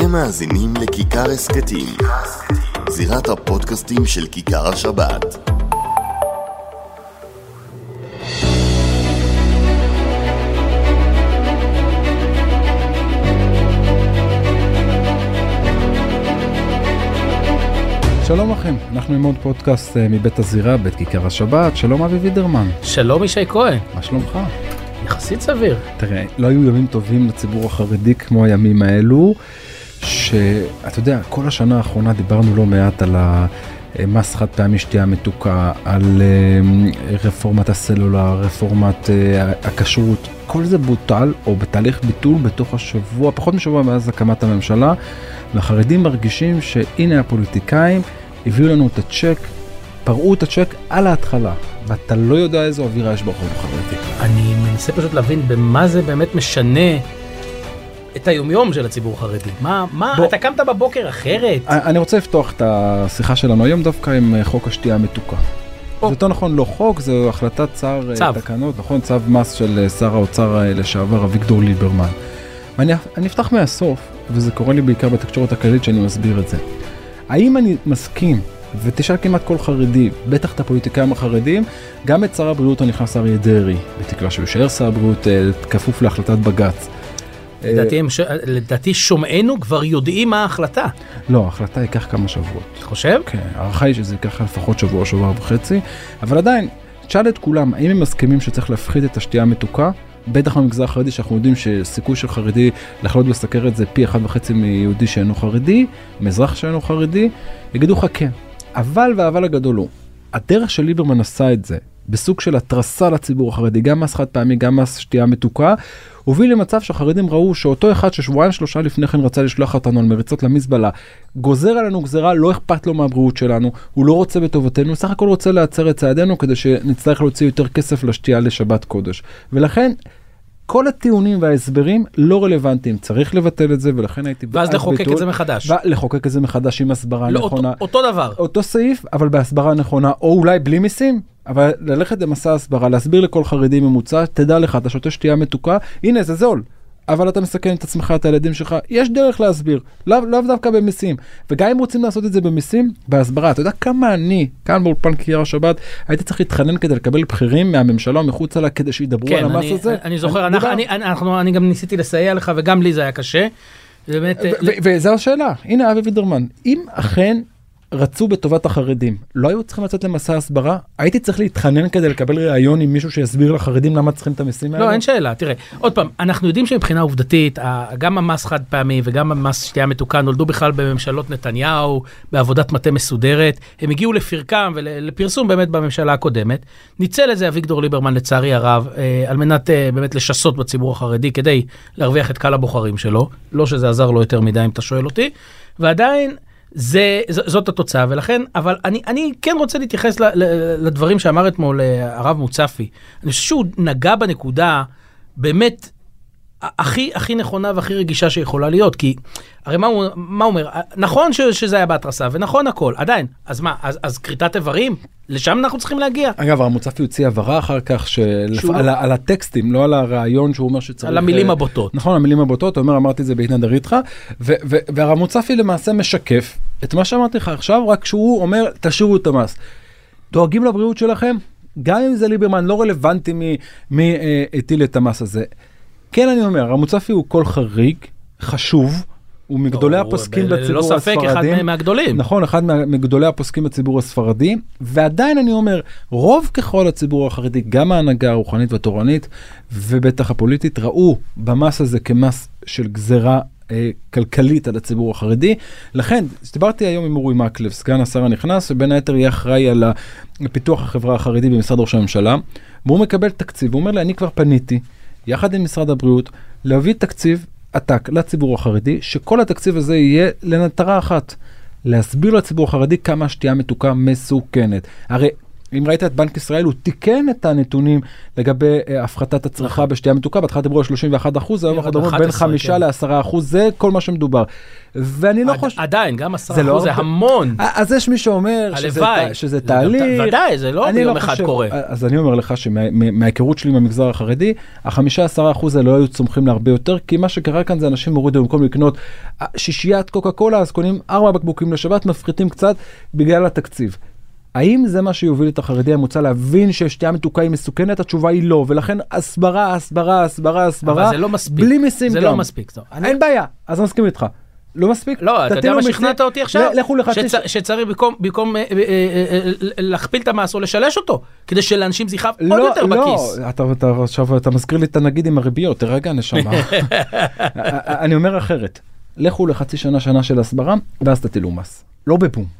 אתם מאזינים לכיכר הסכתים, זירת הפודקאסטים של כיכר השבת. שלום לכם, אנחנו עם עוד פודקאסט אה, מבית הזירה, בית כיכר השבת, שלום אבי וידרמן. שלום ישי כהן. מה שלומך? יחסית סביר. תראה, לא היו ימים טובים לציבור החרדי כמו הימים האלו, שאתה יודע, כל השנה האחרונה דיברנו לא מעט על המס חד פעמי שתייה מתוקה, על אה, רפורמת הסלולר, רפורמת אה, הכשרות, כל זה בוטל או בתהליך ביטול בתוך השבוע, פחות משבוע מאז הקמת הממשלה, והחרדים מרגישים שהנה הפוליטיקאים הביאו לנו את הצ'ק, פרעו את הצ'ק על ההתחלה, ואתה לא יודע איזו אווירה יש ברחוב החרדי. אני מנסה פשוט להבין במה זה באמת משנה את היומיום של הציבור החרדי. מה, מה, בוא, אתה קמת בבוקר אחרת? אני רוצה לפתוח את השיחה שלנו היום דווקא עם אה, חוק השתייה המתוקה. זה יותר נכון לא חוק, זו החלטת שר אה, צו. תקנות, נכון? צו מס של אה, שר האוצר לשעבר אביגדור ליברמן. ואני אפתח מהסוף, וזה קורה לי בעיקר בתקשורת הכללית שאני מסביר את זה. האם אני מסכים, ותשאל כמעט כל חרדי, בטח את הפוליטיקאים החרדים, גם את שר הבריאות הנכנס אריה דרעי, בתקווה שהוא יישאר שר הבריאות כפוף להחלטת בג"ץ. לדעתי, ש... לדעתי שומעינו כבר יודעים מה ההחלטה. לא, ההחלטה ייקח כמה שבועות. אתה חושב? כן, ההערכה היא שזה ייקח לפחות שבוע, שבוע וחצי, אבל עדיין, תשאל את כולם, האם הם מסכימים שצריך להפחית את השתייה המתוקה? בטח במגזר החרדי שאנחנו יודעים שסיכוי של חרדי לחלות בסכרת זה פי אחד וחצי מיהודי שאינו חרדי, מאזרח שאינו חרדי, יגידו לך כן. אבל והאבל הגדול הוא, הדרך של ליברמן עשה את זה, בסוג של התרסה לציבור החרדי, גם מס חד פעמי, גם מס שתייה מתוקה, הוביל למצב שהחרדים ראו שאותו אחד ששבועיים שלושה לפני כן רצה לשלוח אותנו על מריצות למזבלה, גוזר עלינו גזרה, לא אכפת לו מהבריאות שלנו, הוא לא רוצה בטובתנו, סך הכל רוצה להצר את צעדינו כדי שנצטרך להוציא יותר כסף לשתייה לשבת קודש. ולכן כל הטיעונים וההסברים לא רלוונטיים, צריך לבטל את זה ולכן הייתי ואז לחוקק ביטול, את זה מחדש. לחוקק את זה מחדש עם הסברה לא, נכונה. אותו, אותו דבר. אותו סעיף, אבל בהסברה נכונה, או אולי בלי מיסים, אבל ללכת למסע הסברה, להסביר לכל חרדי ממוצע, תדע לך, אתה שותה שתייה מתוקה, הנה זה זול. אבל אתה מסכן את עצמך, את הילדים שלך, יש דרך להסביר, לאו לא דווקא במיסים. וגם אם רוצים לעשות את זה במיסים, בהסברה. אתה יודע כמה אני, כאן באולפן קריאה השבת, הייתי צריך להתחנן כדי לקבל בכירים מהממשלה מחוצה לה כדי שידברו כן, על המס אני, הזה? אני זוכר, אני, אני, אני, אנחנו, אני גם ניסיתי לסייע לך וגם לי זה היה קשה. באמת, וזו השאלה, הנה אבי וידרמן, אם אכן רצו בטובת החרדים, לא היו צריכים לצאת למסע הסברה? הייתי צריך להתחנן כדי לקבל ראיון עם מישהו שיסביר לחרדים למה צריכים את המסים האלה? לא, אין שאלה, תראה, עוד פעם, אנחנו יודעים שמבחינה עובדתית, גם המס חד פעמי וגם המס שתייה מתוקה נולדו בכלל בממשלות נתניהו, בעבודת מטה מסודרת, הם הגיעו לפרקם ולפרסום באמת בממשלה הקודמת. ניצל את זה אביגדור ליברמן לצערי הרב, אה, על מנת אה, באמת לשסות בציבור החרדי כדי להרוויח את קהל הבוחרים שלו, לא שזה עזר לו יותר מדי אם אתה שואל אותי, ועדיין, זה, זאת התוצאה, ולכן, אבל אני, אני כן רוצה להתייחס ל, ל, לדברים שאמר אתמול אה, הרב מוצפי. אני חושב שהוא נגע בנקודה באמת הכי, הכי נכונה והכי רגישה שיכולה להיות, כי הרי מה הוא, מה הוא אומר? נכון ש, שזה היה בהתרסה, ונכון הכל, עדיין. אז מה, אז, אז כריתת איברים? לשם אנחנו צריכים להגיע. אגב, הרב מוצפי הוציא הבהרה אחר כך של... שהוא על, לא... על הטקסטים, לא על הרעיון שהוא אומר שצריך... על המילים הבוטות. נכון, המילים הבוטות, הוא אומר, אמרתי את זה בהתנדר איתך, והרב מוצפי למעשה משקף את מה שאמרתי לך עכשיו, רק שהוא אומר, תשאירו את המס. דואגים לבריאות שלכם? גם אם זה ליברמן, לא רלוונטי מי אה, הטיל את המס הזה. כן, אני אומר, הרב מוצפי הוא קול חריג, חשוב. הוא מגדולי לא, הפוסקים ב- בציבור הספרדים. ללא ספק אחד מהגדולים. נכון, אחד מגדולי הפוסקים בציבור הספרדי, ועדיין אני אומר, רוב ככל הציבור החרדי, גם ההנהגה הרוחנית והתורנית, ובטח הפוליטית, ראו במס הזה כמס של גזרה אה, כלכלית על הציבור החרדי. לכן, דיברתי היום עם אורי מקלב, סגן השר הנכנס, ובין היתר יהיה אחראי על פיתוח החברה החרדי במשרד ראש הממשלה, והוא מקבל תקציב, הוא אומר לי, אני כבר פניתי, יחד עם משרד הבריאות, להביא תקציב עתק לציבור החרדי, שכל התקציב הזה יהיה למטרה אחת, להסביר לציבור החרדי כמה השתייה מתוקה מסוכנת. הרי אם ראית את בנק ישראל, הוא תיקן את הנתונים לגבי אה, הפחתת הצריכה בשתייה מתוקה, בהתחלה דיברו על 31 אחוז, היום אנחנו מדברים בין 5 כן. ל-10 אחוז, זה כל מה שמדובר. ואני לא עד- חושב... עדיין, גם 10% זה זה, לא זה. המון. אז יש מי שאומר שזה, שזה זה תהליך. ודאי, זה לא ביום אחד חושב- קורה. אז אני אומר לך שמההיכרות שלי עם המגזר החרדי, החמישה עשרה אחוז האלה לא היו צומחים להרבה יותר, כי מה שקרה כאן זה אנשים הורידו במקום לקנות שישיית קוקה קולה, אז קונים ארבע בקבוקים לשבת, מפחיתים קצת בגלל התקציב. האם זה מה שיוביל את החרדי הממוצע להבין ששתייה מתוקה היא מסוכנת? התשובה היא לא, ולכן הסברה, הסברה, הסברה, הסברה, אבל זה לא מספיק. בלי מיסים זה גם. לא מספיק. טוב. אני- אין בעיה, אז אני מסכים איתך. לא מספיק? לא, אתה יודע מה שכנעת אותי עכשיו? לכו לחצי... שצריך במקום, אה, אה, אה, להכפיל את המס או לשלש אותו, כדי שלאנשים זה יכאב עוד לא, יותר לא, בכיס. אתה, אתה, עכשיו אתה מזכיר לי את הנגיד עם הריביות, תירגע נשמה. אני אומר אחרת, לכו לחצי שנה, שנה של הסברה, ואז תטילו מס. לא בבום.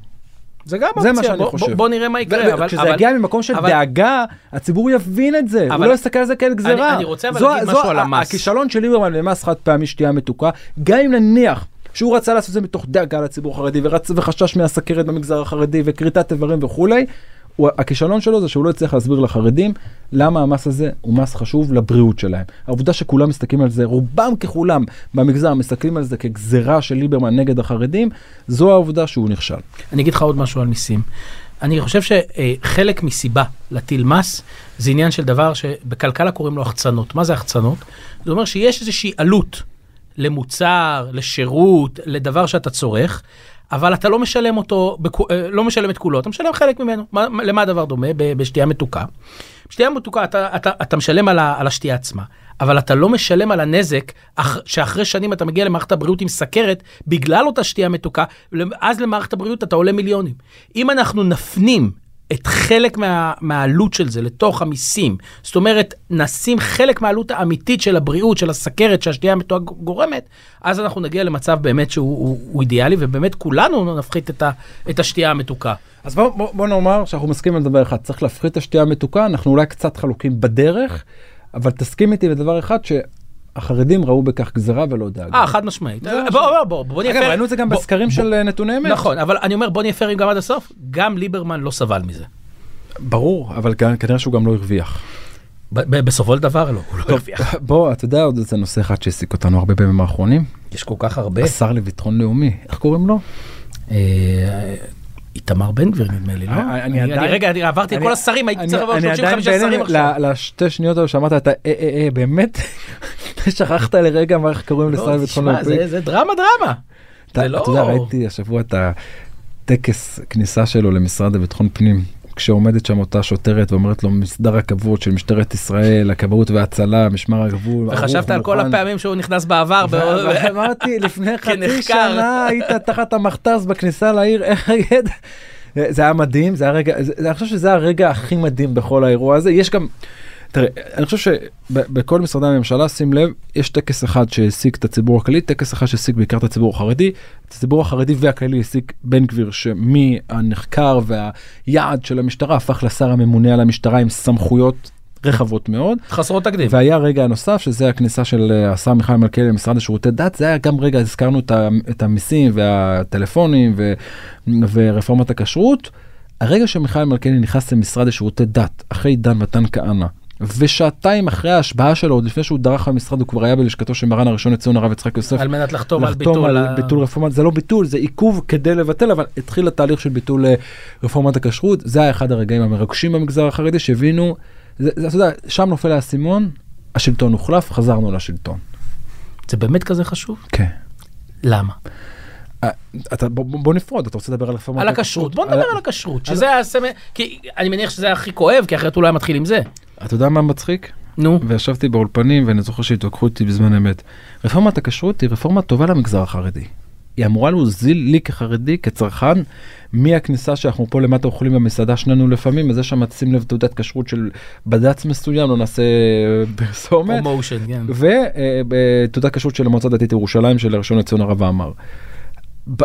זה גם זה מה אופציה, שאני בוא- חושב. בוא- בוא נראה מה יקרה. אבל- כשזה אבל- יגיע ממקום של אבל- דאגה, הציבור יבין את זה, הוא לא יסתכל על זה כאל גזירה. אני רוצה אבל זו- להגיד זו משהו על המס. הכישלון של ליברמן במס חד פעמי שתייה מתוקה, גם אם נניח שהוא רצה לעשות את זה מתוך דאגה לציבור החרדי, ורצ- וחשש מהסכרת במגזר החרדי, וכריתת איברים וכולי, הכישלון שלו זה שהוא לא הצליח להסביר לחרדים למה המס הזה הוא מס חשוב לבריאות שלהם. העובדה שכולם מסתכלים על זה, רובם ככולם במגזר מסתכלים על זה כגזירה של ליברמן נגד החרדים, זו העובדה שהוא נכשל. אני אגיד לך עוד משהו על מיסים. אני חושב שחלק מסיבה להטיל מס זה עניין של דבר שבכלכלה קוראים לו החצנות. מה זה החצנות? זה אומר שיש איזושהי עלות למוצר, לשירות, לדבר שאתה צורך, אבל אתה לא משלם אותו, אה, לא משלם את כולו, אתה משלם חלק ממנו. מה, מה- למה הדבר דומה? בשתייה מתוקה. בשתייה מתוקה אתה, אתה, אתה משלם על, השתייה עצמה, אבל אתה לא משלם על הנזק אח, שאחרי שנים אתה מגיע למערכת הבריאות עם סכרת בגלל אותה שתייה מתוקה, אז למערכת הבריאות אתה עולה מיליונים. אם אנחנו נפנים את חלק מה, מהעלות של זה לתוך המיסים, זאת אומרת, נשים חלק מהעלות האמיתית של הבריאות, של הסכרת שהשתייה המתוקה גורמת, אז אנחנו נגיע למצב באמת שהוא הוא, הוא אידיאלי, ובאמת כולנו נפחית את, ה, את השתייה המתוקה. אז בוא, בוא, בוא נאמר שאנחנו מסכימים על דבר אחד, צריך להפחית את השתייה המתוקה, אנחנו אולי קצת חלוקים בדרך, אבל תסכים איתי בדבר אחד שהחרדים ראו בכך גזירה ולא דאגה. אה, חד משמעית. בוא, מה בוא, בוא, בוא נהיה אגב, פייר. ראינו את זה גם בסקרים של אה, נתוני אמת. נכון, אבל אני אומר, בוא נהיה פיירים גם עד הסוף, גם ליברמן לא סבל מזה. ברור, אבל כנראה שהוא גם לא הרוויח. בסופו של דבר לא, הוא לא הרוויח. בוא, אתה יודע עוד איזה נושא אחד שהעסיק אותנו הרבה בימים האחרונים? יש כל כך הרבה. השר לביטחון לאומי, איך קוראים לו? אה, איתמר בן גביר נדמה לי, לא? אני- אני אני עדיין- רגע, אני עברתי את אני- כל השרים, הייתי אני- צריך לעבור אני 35 עדיין שרים עכשיו. ל- לשתי שניות האלה שאמרת את ה... אה, אה, אה, באמת? שכחת לרגע מה איך קוראים לשר לביטחון לאומי? זה- דרמה דרמה. לא- אתה יודע, ראיתי השבוע את הטקס כניסה שלו למשרד לביטחון פנים, כשעומדת שם אותה שוטרת ואומרת לו מסדר רכבות של משטרת ישראל, הכבאות וההצלה, משמר הגבול. וחשבת על כל. הפעמים שהוא נכנס בעבר. ואמרתי לפני חצי. שנה היית תחת המכתז בכניסה לעיר, איך ידע? זה היה מדהים, זה היה רגע, אני חושב שזה הרגע הכי מדהים בכל האירוע הזה. יש גם, תראה, אני חושב שבכל משרדי הממשלה, שים לב, יש טקס אחד שהעסיק את הציבור הכללי, טקס אחד שהעסיק בעיקר את הציבור החרדי. את הציבור החרדי והכללי העסיק בן גביר, שמהנחקר והיעד של המשטרה הפך לשר הממונה על המשטרה עם סמכויות רחבות מאוד. חסרות תקדים. והיה רגע נוסף שזה הכניסה של אה, השר מיכאל מלכיאלי למשרד לשירותי דת זה היה גם רגע הזכרנו את, המיסים והטלפונים ו, ורפורמת הכשרות. הרגע שמיכאל מלכיאלי נכנס למשרד לשירותי דת אחרי דן מתן כהנא ושעתיים אחרי ההשבעה שלו עוד לפני שהוא דרך במשרד הוא כבר היה בלשכתו של מרן הראשון לציון הרב יצחק יוסף. על מנת לחתום על לחתום ביטול. על ביטול רפורמה זה לא ביטול זה עיכוב כדי לבטל אבל התחיל התהליך של ביטול אה, רפורמת הכשרות זה היה אחד הרגעים המרגשים במגזר החרדי שהבינו זה, זה, אתה יודע, שם נופל האסימון השלטון הוחלף חזרנו לשלטון. זה באמת כזה חשוב? כן. למה? אה, אתה בוא, בוא נפרוד אתה רוצה לדבר על רפורמת על הכשרות. בוא נדבר על הכשרות, שזה הסמל, כי אני מניח שזה הכי כואב, כי אחרת הוא לא היה מתחיל עם זה. אתה יודע מה מצחיק נו. וישבתי באולפנים ואני זוכר שהתווכחו איתי בזמן אמת. רפורמת הכשרות היא רפורמה טובה למגזר החרדי. היא אמורה להוזיל לי כחרדי כצרכן מהכניסה שאנחנו פה למטה אוכלים במסעדה שנינו לפעמים יש שם שים לב תעודת כשרות של בד"ץ מסוים לא נעשה אה, פרסומת promotion, כן. ותעודת כשרות של המועצה הדתית ירושלים של הראשון לציון הרב עמאר.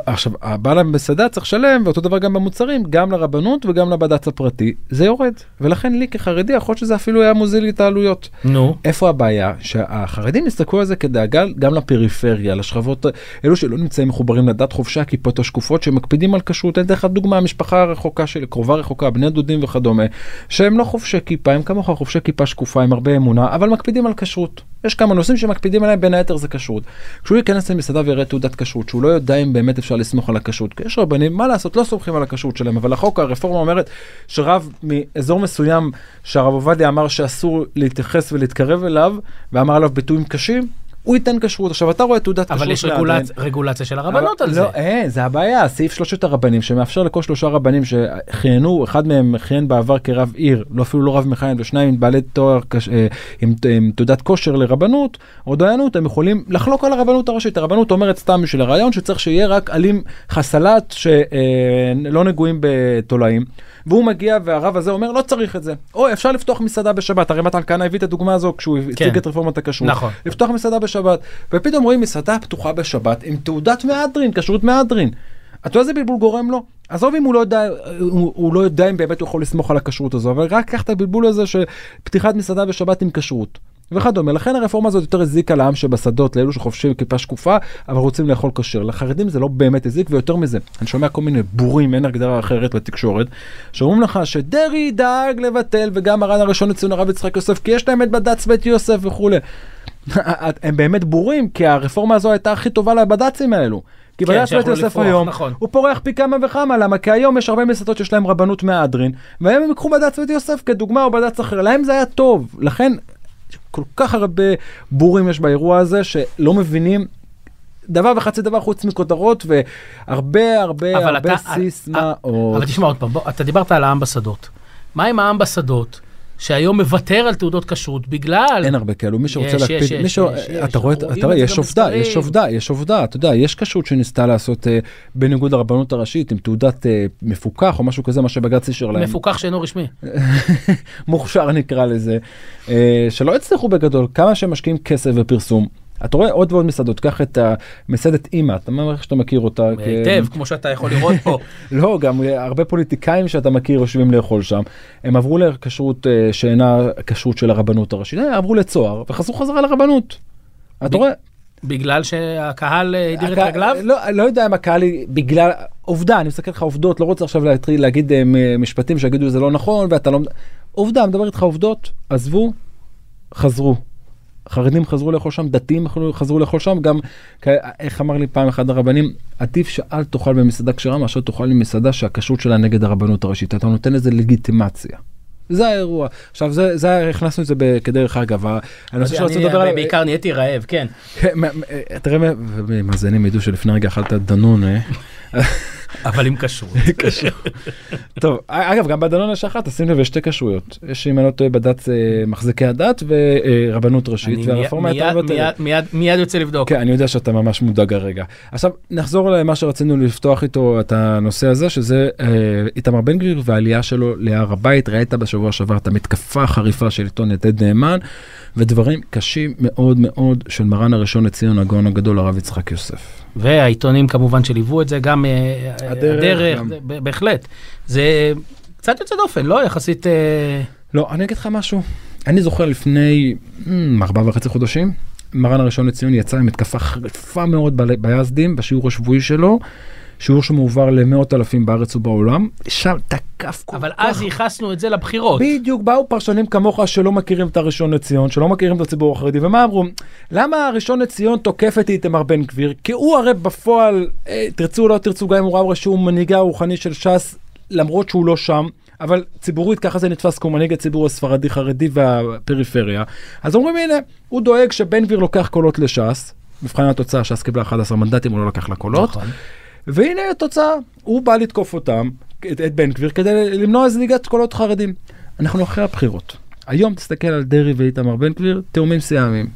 עכשיו, הבעל המסעדה צריך לשלם, ואותו דבר גם במוצרים, גם לרבנות וגם לבד"ץ הפרטי, זה יורד. ולכן לי כחרדי, יכול להיות שזה אפילו היה מוזיל לי את העלויות. נו. איפה הבעיה? שהחרדים יסתכלו על זה כדאגה גם לפריפריה, לשכבות, אלו שלא נמצאים מחוברים לדת חובשי הכיפות השקופות, שמקפידים על כשרות. אני אתן לך דוגמה, המשפחה הרחוקה שלי, קרובה רחוקה, בני דודים וכדומה, שהם לא חובשי כיפה, הם כמוך חובשי כיפה שקופה, עם הרבה אמונה, אבל מקפידים על כשרות. יש כמה נושאים שמקפידים עליהם, בין היתר זה כשרות. כשהוא ייכנס למסעדה ויראה תעודת כשרות, שהוא לא יודע אם באמת אפשר לסמוך על הכשרות, כי יש רבנים, מה לעשות, לא סומכים על הכשרות שלהם, אבל החוק, הרפורמה אומרת שרב מאזור מסוים, שהרב עובדיה אמר שאסור להתייחס ולהתקרב אליו, ואמר עליו ביטויים קשים, הוא ייתן כשרות. עכשיו אתה רואה תעודת כשרות אבל יש. רגולצ... רגולציה של הרבנות אבל- על זה. לא, אין, זה הבעיה, סעיף שלושת הרבנים שמאפשר לכל שלושה רבנים שכיהנו, אחד מהם כיהן בעבר כרב עיר, לא אפילו לא רב מכהן, ושניים עם בעלי תואר קש- אה, עם, עם תעודת כושר לרבנות או דיינות, הם יכולים לחלוק על הרבנות הראשית. הרבנות אומרת סתם בשביל הרעיון שצריך שיהיה רק עלים חסלת שלא נגועים בתולעים. והוא מגיע והרב הזה אומר לא צריך את זה. או אפשר לפתוח מסעדה בשבת, הרי מתן כהנא הביא את הדוגמה הזו כשהוא הציג את רפורמת הכשרות. נכון. לפתוח מסעדה בשבת, ופתאום רואים מסעדה פתוחה בשבת עם תעודת מהדרין, כשרות מהדרין. אתה יודע איזה בלבול גורם לו? עזוב אם הוא לא יודע, הוא, הוא לא יודע אם באמת הוא יכול לסמוך על הכשרות הזו, אבל רק קח את הבלבול הזה של פתיחת מסעדה בשבת עם כשרות. וכדומה, לכן הרפורמה הזאת יותר הזיקה לעם שבשדות, לאלו שחופשים כיפה שקופה, אבל רוצים לאכול כשר. לחרדים זה לא באמת הזיק, ויותר מזה, אני שומע כל מיני בורים, אין הגדרה אחרת בתקשורת, שאומרים לך שדרעי דאג לבטל, וגם מרן הראשון לציון הרב יצחק יוסף, כי יש להם את בד"ץ בית יוסף וכולי. הם באמת בורים, כי הרפורמה הזו הייתה הכי טובה לבד"צים האלו. כי כן, בד"ץ בית יוסף היום, נכון. הוא פורח פי כמה וכמה, למה? כי היום יש הרבה מסעדות שיש להם רבנות מהדרין, והם ייקחו בד"ץ בית יוסף כדוגמה או בד"ץ אחר, להם זה היה טוב. לכן, כל כך הרבה בורים יש באירוע הזה, שלא מבינים דבר וחצי דבר חוץ מכותרות, והרבה הרבה הרבה אתה- סיסמאות. אבל תשמע עוד פעם, בוא, אתה דיברת על העם בשדות. מה עם העם בשדות, שהיום מוותר על תעודות כשרות בגלל... אין הרבה כאלו, מי שרוצה יש, להקפיד, יש, מי יש, ש... יש. אתה רואה, אתה רואה, יש עובדה, יש. עובדה, יש עובדה, אתה יודע, יש כשרות שניסתה לעשות אה, בניגוד לרבנות הראשית עם תעודת אה, מפוקח או משהו כזה, מה שבג"ץ אישר להם. מפוקח שאינו רשמי. מוכשר נקרא לזה, אה, שלא הצליחו בגדול, כמה שהם משקיעים כסף ופרסום. אתה רואה עוד ועוד מסעדות, קח את המסעדת אימא, אתה אומר איך שאתה מכיר אותה. היטב, כמו שאתה יכול לראות פה. לא, גם הרבה פוליטיקאים שאתה מכיר יושבים לאכול שם, הם עברו לכשרות אה, שאינה כשרות של הרבנות הראשית, אה, עברו לצוהר וחזרו חזרה לרבנות. אתה רואה? בגלל שהקהל אה, הדיר את רגליו? לא, לא יודע אם הקהל היא בגלל עובדה אני מסתכל לך עובדות לא רוצה עכשיו להתחיל להגיד משפטים שיגידו זה לא נכון ואתה לא עובדה מדבר איתך עובדות עזבו חזרו. חרדים חזרו לאכול שם דתיים חזרו- לאכול שם גם איך אמר לי פעם אחד הרבנים עדיף שאל תאכל במסעדה כשרה מאשר תאכל במסעדה שהכשרות שלה נגד הרבנות הראשית אתה נותן לזה לגיטימציה. זה האירוע עכשיו זה זה הכנסנו את זה כדרך אגב הנושא אני- שרצינו לדבר עליו בעיקר נהייתי רעב, כן. תראה, מאזינים ידעו שלפני רגע אכלת דנון, אה? אבל עם כשרות. טוב, אגב, גם בדנון יש אחת, תשים לב, יש שתי כשרויות. יש, אם אני לא טועה, בדת אה, מחזיקי הדת ורבנות ראשית, אני והרפורמה הייתה מבטלת. מיד יוצא לבדוק. כן, אני יודע שאתה ממש מודאג הרגע. עכשיו, נחזור למה שרצינו לפתוח איתו את הנושא הזה, שזה אה, איתמר בן גביר והעלייה שלו להר הבית. ראית בשבוע שעבר את המתקפה החריפה של עיתון יתד נאמן, ודברים קשים מאוד מאוד של מרן הראשון לציון הגאון הגדול, הרב יצחק יוסף. והעיתונים כמובן שליוו את זה, גם אה, הדרך, הדרך, גם. בהחלט. זה קצת יוצא דופן, לא? יחסית... אה, לא, אני אגיד לך משהו. אני זוכר לפני mm, ארבעה וחצי חודשים, מרן הראשון לציון יצא עם מתקפה חריפה מאוד ביזדים בשיעור השבועי שלו, שיעור שמועבר למאות אלפים בארץ ובעולם, שם תקף כל אבל כך. אז ייחסנו את זה לבחירות. בדיוק, באו פרשנים כמוך שלא מכירים את הראשון לציון, שלא מכירים את הציבור החרדי, ומה אמרו? למה הראשון לציון תוקף את איתמר בן גביר? כי הוא הרי בפועל, אה, תרצו או לא תרצו, גם אם הוא רב שהוא מנהיגה הרוחני של ש"ס, למרות שהוא לא שם, אבל ציבורית ככה זה נתפס כמו מנהיג הציבור הספרדי חרדי והפריפריה. אז אומרים הנה, הוא דואג שבן גביר לוקח קולות לש"ס, מבחן התוצאה ש"ס קיבלה 11 מנדטים, הוא לא לקח לה קולות. נכון. והנה התוצאה, הוא בא לתקוף אותם, את, את בן גביר, כדי למנוע זליגת קולות חרדים. אנחנו אחרי הבחירות. היום תסתכל על דרעי ואיתמר בן גביר, תאומים סיאמיים.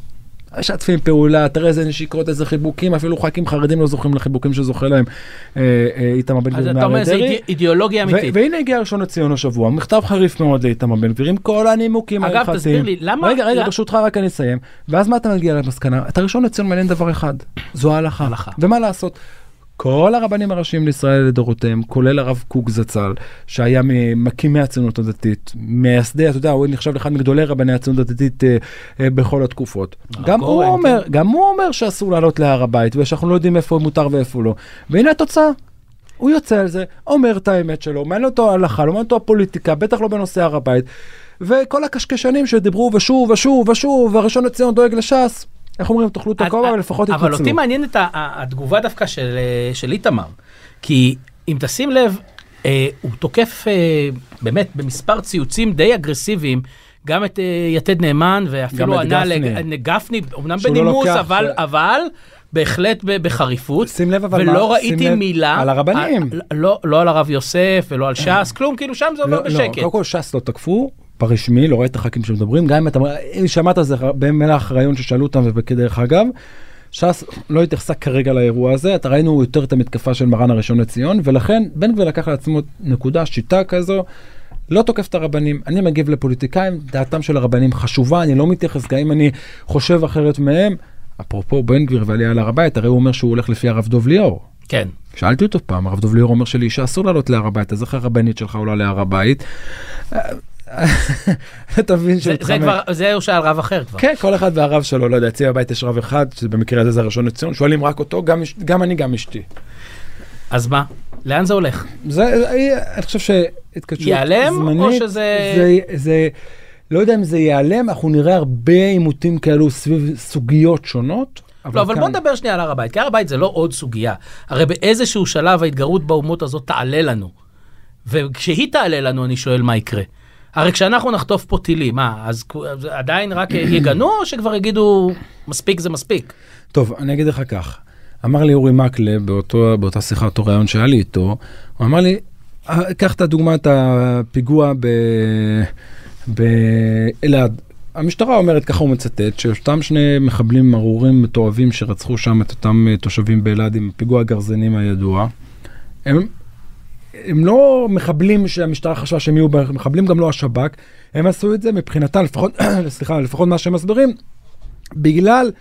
משתפים פעולה, תראה איזה נשיקות, איזה חיבוקים, אפילו ח"כים חרדים לא זוכרים לחיבוקים שזוכה להם אה, אה, איתמר בן אז גביר אתה אומר, זה אידיאולוגיה אמיתית. והנה הגיע הראשון לציון השבוע, מכתב חריף מאוד לאיתמר בן גביר עם כל הנימוקים אגב, ההלכתיים. תסביר לי, למה- רגע, רגע, ברשותך רק אני אסיים. ואז מה אתה מגיע למסקנה? את הראשון לציון מעניין דבר אחד, זו ההלכה. הלכה. ומה לעשות? כל הרבנים הראשיים לישראל לדורותיהם, כולל הרב קוק זצ"ל, שהיה ממקימי הציונות הדתית, מייסדי, אתה יודע, הוא נחשב לאחד מגדולי רבני הציונות הדתית אה, אה, בכל התקופות. גם הוא, אומר, כן. גם הוא אומר שאסור לעלות להר הבית, ושאנחנו לא יודעים איפה מותר ואיפה לא. והנה התוצאה. הוא יוצא על זה, אומר את האמת שלו, מעניין אותו ההלכה, לא מעניין אותו הפוליטיקה, בטח לא בנושא הר הבית. וכל הקשקשנים שדיברו ושוב ושוב ושוב, והראשון לציון דואג לש"ס, איך אומרים, תאכלו את הכובע, אבל לפחות אבל יתנצלו. אותי מעניינת התגובה דווקא של, אה, של איתמר. כי אם תשים לב, אה, הוא תוקף אה, באמת במספר ציוצים די אגרסיביים. גם את אה, יתד נאמן ואפילו ענה גפני. לג- לגפני, אמנם שהוא לא בנימוס, לוקח, אבל, ו- אבל בהחלט בחריפות. שים לב אבל ולא מה- ראיתי שים מילה על הרבנים. על- לא, לא על הרב יוסף ולא על ש"ס, כלום, כאילו שם זה עובר לא, לא, בשקט. קודם כל ש"ס לא תקפו, ברשמי, לא ראית הח"כים שמדברים, גם אם אתה, אם שמעת על זה במהלך ראיון ששאלו אותם ובדרך אגב, ש"ס לא התייחסה כרגע לאירוע הזה, אתה ראינו יותר את המתקפה של מרן הראשון לציון, ולכן בן גביר לקח לעצמו נקודה, שיטה כזו, לא תוקף את הרבנים, אני מגיב לפוליטיקאים, דעתם של הרבנים חשובה, אני לא מתייחס, גם אם אני חושב אחרת מהם. אפרופו בן גביר ועלייה להר הבית, הרי הוא אומר שהוא הולך לפי הרב דוב ליאור. כן. שאלתי אותו פעם, הרב דוב ליאור אומר שלאישה אסור לעלות להר הבית, אז איך הרבנית שלך עולה להר הבית? אתה מבין שהוא. כבר, זה הוא שאל רב אחר כבר. כן, כל אחד והרב שלו, לא יודע, אצלי בבית יש רב אחד, שבמקרה הזה זה הראשון לציון, שואלים רק אותו, גם, גם אני, גם אשתי. אז מה? לאן זה הולך? זה, אני חושב שהתקשרות ייעלם, או שזה- זה, זה, לא יודע אם זה ייעלם, אנחנו נראה הרבה עימותים כאלו סביב סוגיות שונות. לא, אבל כאן- בוא נדבר שנייה על הר הבית, כי הר הבית זה לא עוד סוגיה. הרי באיזשהו שלב ההתגרות באומות הזאת תעלה לנו. וכשהיא תעלה לנו, אני שואל מה יקרה. הרי כשאנחנו נחטוף פה טילים, מה, אז עדיין רק יגנו, או שכבר יגידו, מספיק זה מספיק? טוב, אני אגיד לך כך. אמר לי אורי מקלב באותו, באותה שיחה, אותו ראיון שהיה לי איתו, הוא אמר לי, "אה, קח את הדוגמת הפיגוע ב... באלעד. המשטרה אומרת, ככה הוא מצטט, שאותם שני מחבלים ארורים מתועבים שרצחו שם את אותם אה, תושבים באלעד עם פיגוע הגרזנים הידוע, הם, הם לא מחבלים שהמשטרה חשבה שהם יהיו מחבלים, גם לא השב"כ, הם עשו את זה מבחינתם, לפחות, סליחה, לפחות מה שהם מסבירים, בגלל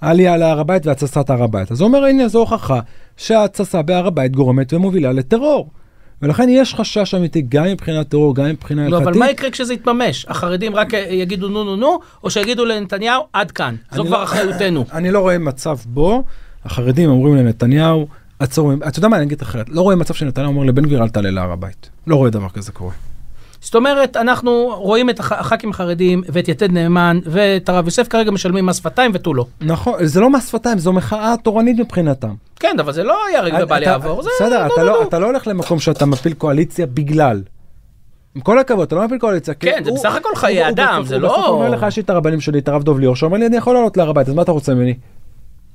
העלייה להר הבית והתססת הר הבית. אז הוא אומר, הנה, זו הוכחה שההתססה בהר הבית גורמת ומובילה לטרור. ולכן יש חשש אמיתי גם מבחינת טרור, גם מבחינה לא, הלכתית. אבל מה יקרה כשזה יתממש? החרדים רק יגידו נו נו נו, או שיגידו לנתניהו, עד כאן. זו כבר לא- אחריותנו. אני לא רואה מצב בו החרדים אומרים לנתניהו, עצור, אתה יודע מה, אני אגיד אחרת, לא רואה מצב שנתניהו אומר לבן גביר אל תעלה להר הבית. לא רואה דבר כזה קורה. זאת אומרת, אנחנו רואים את הח- הח"כים החרדים ואת יתד נאמן ואת הרב יוסף כרגע משלמים מס שפתיים ותו לא. נכון, זה לא מס שפתיים, זו מחאה תורנית מבחינתם. כן, אבל זה לא ייהרג ובל יעבור. זה בסדר, אתה נו, לא- נו. אתה לא הולך למקום שאתה מפיל קואליציה בגלל. עם כל הכבוד, אתה לא מפיל קואליציה. כן, זה הוא- בסך הכל הוא- חיי הוא אדם, זה הוא לא- בסוף אומר לך, יש לי את הרבנים שלי, את הרב דוב ליאור, שאומר לי, אני יכול לעלות להר הבית, אז מה אתה רוצה ממני?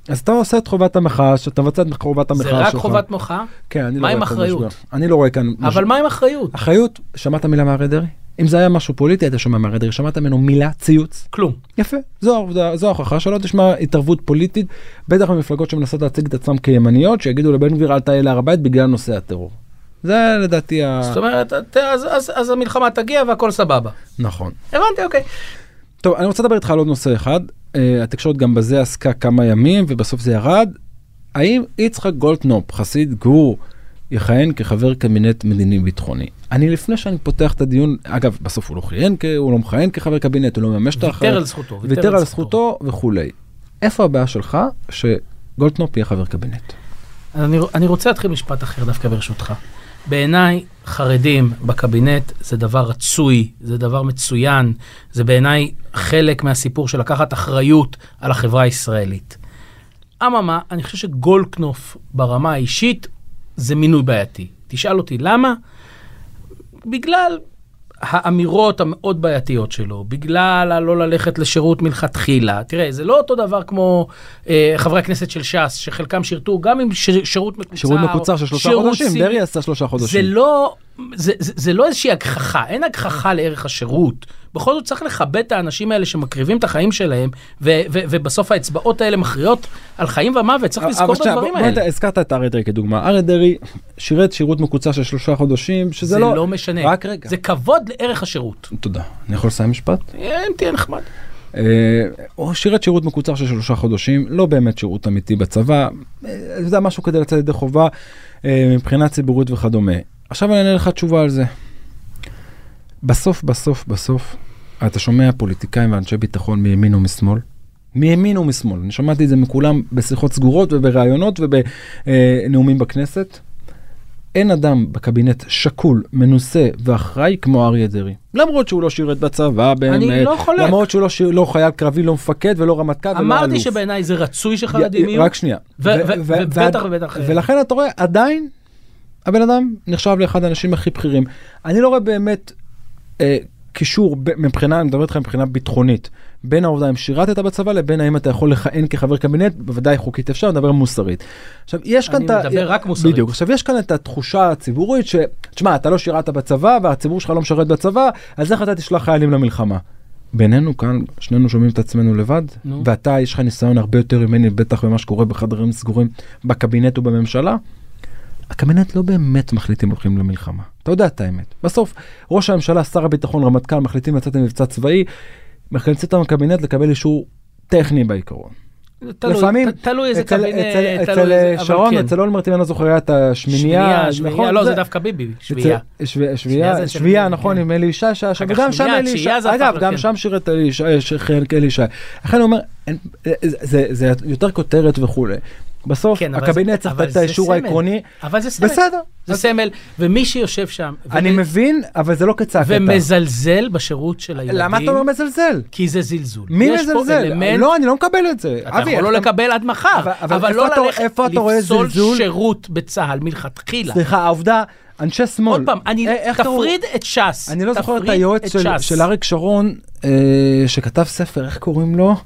אז אתה עושה את חובת המחאה, שאתה מבצע את חובת המחאה זה שלך. רק חובת מחאה? כן, אני לא מה רואה עם כאן אחריות? משבר. אני לא רואה כאן... אבל משהו. מה עם אחריות? אחריות, שמעת מילה מאריה דרעי? אם זה היה משהו פוליטי, היית שומע מאריה דרעי, שמעת ממנו מילה, ציוץ? כלום. יפה, זו זו ההוכחה שלא תשמע התערבות פוליטית, בטח במפלגות שמנסות להציג את עצמם כימניות, שיגידו לבן גביר אל תעלה להר הבית בגלל נושא הטרור. זה לדעתי ה... זאת אומרת, את- אז- אז אז המלחמה תגיע והכל סבבה. נכון. הבנתי, אוקיי. טוב, אני רוצה לדבר איתך על עוד נושא אחד. Uh, התקשורת גם בזה עסקה כמה ימים, ובסוף זה ירד. האם יצחק גולדקנופ, חסיד גור, יכהן כחבר קבינט מדיני ביטחוני? אני לפני שאני פותח את הדיון, אגב, בסוף הוא לא כיהן, הוא לא מכהן כחבר קבינט, הוא לא מממש את ויתר האחריות. על זכותו. ויתר על זכותו וכולי. איפה הבעיה שלך שגולדקנופ יהיה חבר קבינט? אני, אני רוצה להתחיל משפט אחר דווקא ברשותך. בעיניי, חרדים בקבינט זה דבר רצוי, זה דבר מצוין, זה בעיניי חלק מהסיפור של לקחת אחריות על החברה הישראלית. אממה, אני חושב שגולדקנופ ברמה האישית זה מינוי בעייתי. תשאל אותי למה? בגלל האמירות המאוד בעייתיות שלו, בגלל הלא ללכת לשירות מלכתחילה. תראה, זה לא אותו דבר כמו אה, חברי הכנסת של ש"ס, שחלקם שירתו גם עם ש- שירות מקוצר. שירות מקוצר של שלושה חודשים, דרעי עשה שלושה זה חודשים. לא, זה, זה, זה לא איזושהי הגחכה, אין הגחכה לערך השירות. בכל זאת צריך לכבד את האנשים האלה שמקריבים את החיים שלהם, ו, ו, ובסוף האצבעות האלה מכריעות על חיים ומוות, צריך לזכור אבל את הדברים האלה. נת- הזכרת את אריה דרעי כדוגמה. אריה דרעי שירת שירות מקוצר של שלושה חודשים, שזה זה לא... לא משנה. רק רגע. זה כבוד לערך השירות. תודה. אני יכול לסיים משפט? אם תהיה נחמד. אה, הוא שירת שירות מקוצר של שלושה חודשים, לא באמת שירות אמיתי בצבא, אה, זה משהו כדי לצאת ידי חובה אה, מבחינה ציבורית וכדומה. עכשיו אני אענה לך תשובה על זה. בסוף, בסוף, בסוף, אתה שומע פוליטיקאים ואנשי ביטחון מימין ומשמאל, מימין ומשמאל, אני שמעתי את זה מכולם בשיחות סגורות ובראיונות ובנאומים בכנסת. אין אדם בקבינט שקול, מנוסה ואחראי כמו אריה דרעי. למרות שהוא לא שירת בצבא, באמת, אני לא חולק. למרות שהוא לא, שיר, לא חייל קרבי, לא מפקד ולא רמטכ"ל ולא אלוף. אמרתי שבעיניי זה רצוי שחרדים יהיו. רק שנייה. ובטח ובטח. ולכן אתה רואה, עדיין הבן אדם נחשב לאחד האנשים הכי בכירים. אני לא רואה באמת אה, קישור ב- מבחינה, אני מדבר איתך מבחינה ביטחונית, בין העובדה אם שירתת בצבא לבין האם אתה יכול לכהן כחבר קבינט, בוודאי חוקית אפשר, נדבר מוסרית. עכשיו, יש כאן אני את ה... מדבר רק מוסרית. בדיוק. עכשיו, יש כאן את התחושה הציבורית ש... תשמע, אתה לא שירת בצבא והציבור שלך לא משרת בצבא, אז איך אתה תשלח חיילים למלחמה? בינינו כאן, שנינו שומעים את עצמנו לבד, נו. ואתה, יש לך ניסיון הרבה יותר ממני, בטח במה שקורה בחדרים סגורים בקבינט ובממשלה. הקבינט לא באמת מחליטים הולכים למלחמה. אתה יודע את האמת. בסוף, ראש הממשלה, שר הביטחון, רמטכ"ל, מחליטים לצאת למבצע צבאי, מחליטים אותם לקבינט לקבל אישור טכני בעיקרון. תלוי, לפעמים, ת- תלוי איזה אצל, קבינט, אצל, תלוי אצל איזה- שרון, כן. אצל אולמרט, אם אני לא זוכר, היה את השמינייה, שמינייה, שמינייה, לא, זה דווקא ביבי, שביעייה. שביעייה זה שביעייה, נכון, כן. עם אלי ישי שהיה שם, וגם שם אלי ישי, זה אגב, גם כן. שם שירת אלי ישי, שחרר אלי ישי. לכן אני אומר, זה- זה זה יותר כותרת וכולי. בסוף, כן, הקבינט צריך לתת את האישור. העקרוני. אבל זה סמל. בסדר, זה אז- סמל, ומי שיושב שם, אני ומ- מבין, אבל זה לא כצעקתה. ומזלזל בשירות של הילדים, למה אתה לא מזלזל? כי זה זלזול. מי מזלזל? אלמנט- לא, אני לא מקבל את זה. אתה אבי, יכול לא איך לקבל עד מחר, אבל- אבל אבל לא אתה- ללכת אתה לפסול זלזול? שירות בצה"ל מלכתחילה. סליחה, העובדה, אנשי שמאל. עוד פעם, אני, אה? תפריד את ש"ס. אני לא זוכר את היועץ של- ש"ס. של אריק שרון, אה, שכתב ספר, איך קוראים לו?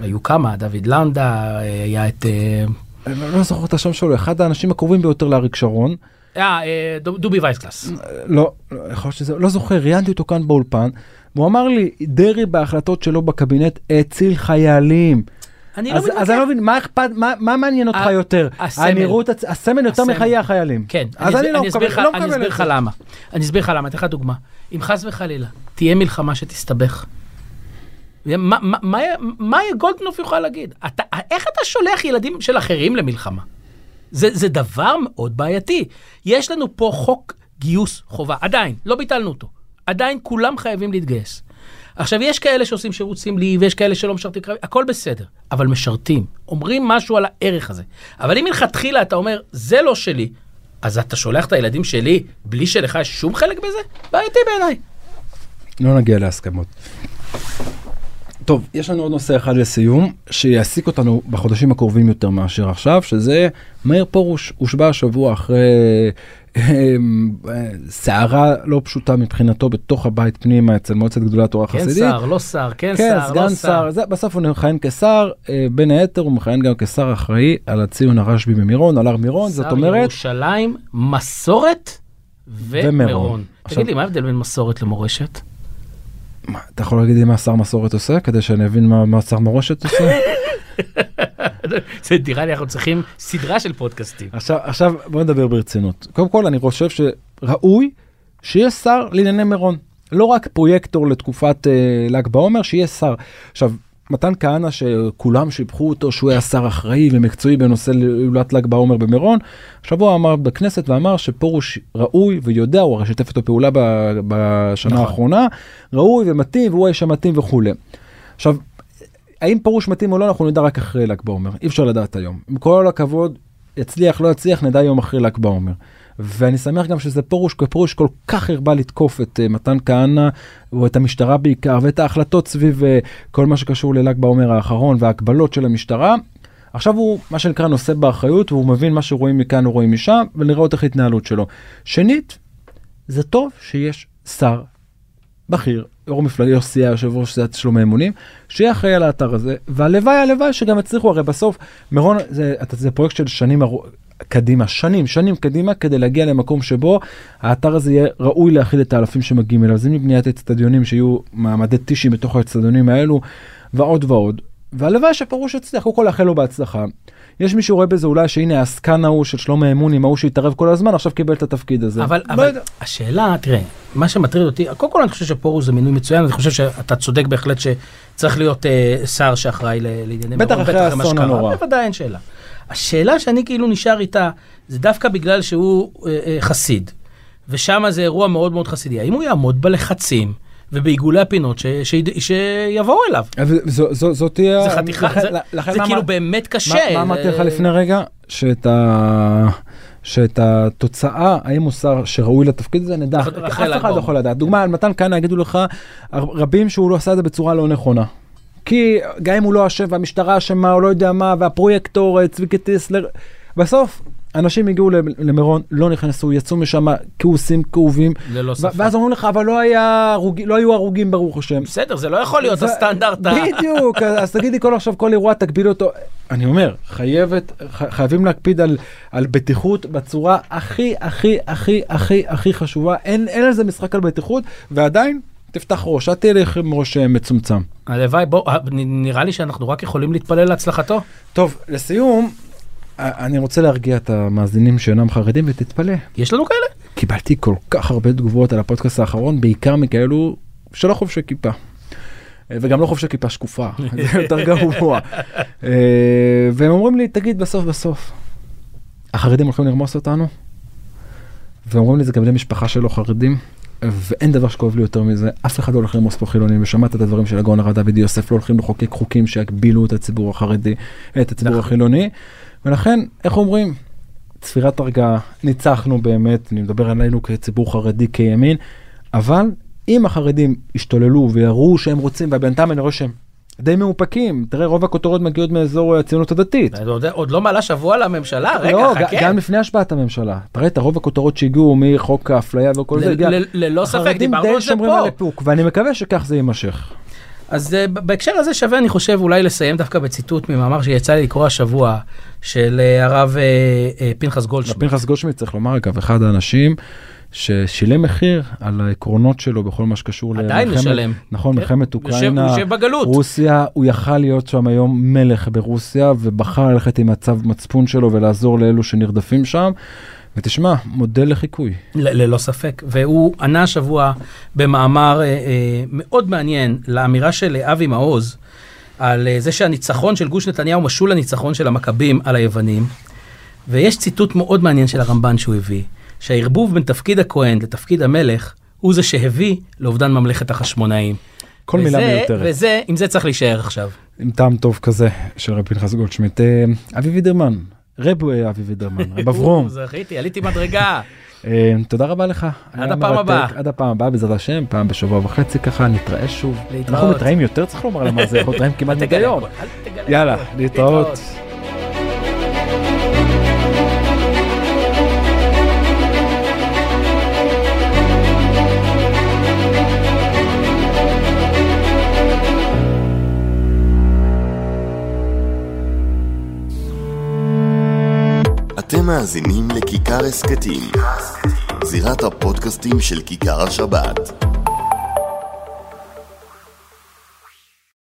היו כמה, דוד לנדה, אה, היה את... אני לא זוכר את השם שלו, אחד האנשים הקרובים ביותר לאריק שרון. אה, אה, דו- דובי וייסקלס. לא, לא, יכול להיות שזה, לא זוכר, ראיינתי אותו כאן באולפן, והוא אמר לי, דרעי בהחלטות שלו בקבינט הציל חיילים. אני לא אז, אז מתווכח. אני לא מבין, מה אכפת, מה, מה מעניין אותך יותר? הסמל. הנראות, הסמל יותר. מחיי החיילים. כן, אז אני, אני לא אני אסביר מקבל, לא אני מקבל אסביר את לך זה. למה. אני אסביר לך למה, אתן לך דוגמה. אם חס וחלילה תהיה מלחמה שתסתבך, מה, מה, מה, מה גולדקנופ יוכל להגיד? אתה, איך אתה שולח ילדים של אחרים למלחמה? זה, זה דבר מאוד בעייתי. יש לנו פה חוק גיוס חובה, עדיין, לא ביטלנו אותו. עדיין כולם חייבים להתגייס. עכשיו, יש כאלה שעושים שירות סמלי, ויש כאלה שלא משרתים קרבי, הכל בסדר, אבל משרתים, אומרים משהו על הערך הזה. אבל אם מלכתחילה אתה אומר, זה לא שלי, אז אתה שולח את הילדים שלי בלי שלך יש שום חלק בזה? בעייתי בעיניי. לא נגיע להסכמות. טוב, יש לנו עוד נושא אחד לסיום, שיעסיק אותנו בחודשים הקרובים יותר מאשר עכשיו, שזה מאיר פרוש הושבע השבוע אחרי אמ, סערה לא פשוטה מבחינתו בתוך הבית פנימה אצל מועצת גדולי התורה כן החסידית. שר, לא שר, כן כן, שר, סגן לא שר, שר. זה, בסוף הוא מכהן כשר, אה, בין היתר הוא מכהן גם כשר אחראי על הציון הרשב"י במירון, על הר מירון, זאת שר אומרת, ירושלים, מסורת ומירון. ומירון. עכשיו- תגיד לי, מה ההבדל בין מסורת למורשת? מה, אתה יכול להגיד לי מה שר מסורת עושה, כדי שאני אבין מה, מה שר מורשת עושה? זה נראה לי אנחנו צריכים סדרה של פודקאסטים. עכשיו, עכשיו בוא נדבר ברצינות. קודם כל אני חושב שראוי שיהיה שר לענייני מירון. לא רק פרויקטור לתקופת אה, ל"ג בעומר, שיהיה שר. עכשיו, מתן כהנא שכולם שיבחו אותו שהוא היה שר אחראי ומקצועי בנושא הילולת ל"ג בעומר במירון, השבוע אמר בכנסת ואמר שפרוש ראוי ויודע, הוא הרי שיתף איתו פעולה בשנה נכון. האחרונה, ראוי ומתאים והוא האיש המתאים וכולי. עכשיו, האם פרוש מתאים או לא, אנחנו נדע רק אחרי ל"ג בעומר, אי אפשר לדעת היום. עם כל הכבוד, יצליח, לא יצליח, נדע יום אחרי ל"ג בעומר. ואני שמח גם שזה פרוש, כי פרוש כל כך הרבה לתקוף את uh, מתן כהנא, או את המשטרה בעיקר, ואת ההחלטות סביב uh, כל מה שקשור לל"ג בעומר האחרון וההגבלות של המשטרה. עכשיו הוא, מה שנקרא, נושא באחריות, והוא מבין מה שרואים מכאן או רואים משם, ולראות איך ההתנהלות שלו. שנית, זה טוב שיש שר בכיר, יו"ר מפלגה, יו"ר סיעה, יושב ראש סיעת שלומי אמונים, שיהיה אחראי על האתר הזה, והלוואי הלוואי שגם יצליחו, הרי בסוף מירון זה, זה פרויקט של שנים קדימה, שנים, שנים קדימה, כדי להגיע למקום שבו האתר הזה יהיה ראוי להכיל את האלפים שמגיעים אליו, זה מבניית אצטדיונים שיהיו מעמדי טישי בתוך האצטדיונים האלו, ועוד ועוד. והלוואי שפרוש יצליח, קודם כל לאחל לו בהצלחה. יש מי שרואה בזה אולי שהנה העסקן ההוא של שלמה האמונים, ההוא שהתערב כל הזמן, עכשיו קיבל את התפקיד הזה. אבל, לא אבל יודע. השאלה, תראה, מה שמטריד אותי, קודם כל אני חושב שפרוש זה מינוי מצוין, אני חושב שאתה צודק בהחלט שצריך להיות אה, שר שאחראי לענייני בטח אחרי האסון. הנורא. בוודאי אין שאלה. השאלה שאני כאילו נשאר איתה, זה דווקא בגלל שהוא אה, אה, חסיד, ושם זה אירוע מאוד מאוד חסידי. האם הוא יעמוד בלחצים ובעיגולי הפינות ש, ש, שיבואו אליו? זו- זו- זאת תהיה... זה חתיכה, לכן- זה, לכן זה מה- כאילו באמת קשה. מה- מה אמרתי לך זה- לפני רגע? שאת ה... שאת התוצאה, האם הוא שר שראוי לתפקיד הזה, נדע. אף אחד. לא יכול לדעת. דוגמה, על מתן כהנא יגידו לך, רבים שהוא לא עשה את זה בצורה לא נכונה. כי גם אם הוא לא אשם והמשטרה אשמה או לא יודע מה, והפרויקטור אה, צביקי טיסלר, בסוף אנשים הגיעו למ- למירון, לא נכנסו, יצאו משם כעוסים, כאובים, ללא ו- ספק. ואז אומרים לך, אבל לא היה הרוג- לא היו הרוגים ברוך השם. בסדר, זה לא יכול להיות זה- הסטנדרט. בדיוק, אז תגידי כל עכשיו כל אירוע תגביל אותו. אני אומר, חייבת, ח- חייבים להקפיד על, על בטיחות בצורה הכי הכי הכי הכי הכי חשובה. אין, אין על זה משחק על בטיחות, ועדיין תפתח ראש, אל תהיה לך עם ראש אה, מצומצם. הלוואי, בוא, אה, נראה לי שאנחנו רק יכולים להתפלל להצלחתו. טוב, לסיום, אני רוצה להרגיע את המאזינים שאינם חרדים ותתפלא. יש לנו כאלה? קיבלתי כל כך הרבה תגובות על הפודקאסט האחרון, בעיקר מכאלו שלא חובשי כיפה. וגם לא חובשי כיפה שקופה, זה יותר גרוע. אה, והם אומרים לי, תגיד בסוף בסוף, החרדים הולכים לרמוס אותנו? ואומרים לי זה גם בני משפחה שלא חרדים, ואין דבר שכואב לי יותר מזה, אף אחד לא הולך לרמוס פה חילונים, ושמעת את הדברים של הגאון הרב דוד יוסף, לא הולכים לחוקק חוקים שיגבילו את הציבור החרדי, את הציבור נכון. החילוני, ולכן, איך אומרים? צפירת הרגעה, ניצחנו באמת, אני מדבר עלינו כציבור חרדי, כימין, אבל אם החרדים ישתוללו ויראו שהם רוצים, ובינתיים אני רואה שהם די מאופקים, תראה רוב הכותרות מגיעות מאזור הציונות הדתית. עוד, עוד לא מעלה שבוע לממשלה, רגע, לא, חכה. גם לפני השבעת הממשלה. תראה את הרוב הכותרות שהגיעו מחוק האפליה וכל זה, ל- ללא ספק, דיברנו די על זה פה. על איפוק, ואני מקווה שכך זה יימשך. אז uh, בהקשר הזה שווה, אני חושב, אולי לסיים דווקא בציטוט ממאמר שיצא לי לקרוא השבוע, של uh, הרב uh, uh, פנחס גולדשמיט. פנחס גולדשמיט צריך לומר אגב אחד האנשים ששילם מחיר על העקרונות שלו בכל מה שקשור עדיין למלחמת- משלם. נכון כן. מלחמת אוקראינה יושב בגלות. רוסיה הוא יכל להיות שם היום מלך ברוסיה ובחר ללכת עם הצו מצפון שלו ולעזור לאלו שנרדפים שם. ותשמע מודל לחיקוי ל- ללא ספק. והוא ענה השבוע במאמר אה, אה, מאוד מעניין לאמירה של אה, אבי מעוז, על אה, זה שהניצחון של גוש נתניהו משול לניצחון של המכבים על היוונים. ויש ציטוט מאוד מעניין של הרמב"ן שהוא הביא, שהערבוב בין תפקיד הכהן לתפקיד המלך, הוא זה שהביא לאובדן ממלכת החשמונאים. כל מילה וזה- מיותרת וזה, עם זה צריך להישאר עכשיו. עם טעם טוב כזה של רבי פנחס גולדשמיט אה, אבי וידרמן רב אה, אבי וידרמן רב אברום זכיתי, עליתי מדרגה. אה, תודה רבה לך. עד הפעם. הבאה. עד הפעם הבאה בעזרת השם, פעם בשבוע וחצי ככה, נתראה שוב. להתראות. אנחנו מתראים יותר, צריך לומר למה זה, אנחנו מתראים כמעט מדי יום. יאללה. להתראות. אתם מאזינים לכיכר הסכתים, זירת הפודקאסטים של כיכר השבת.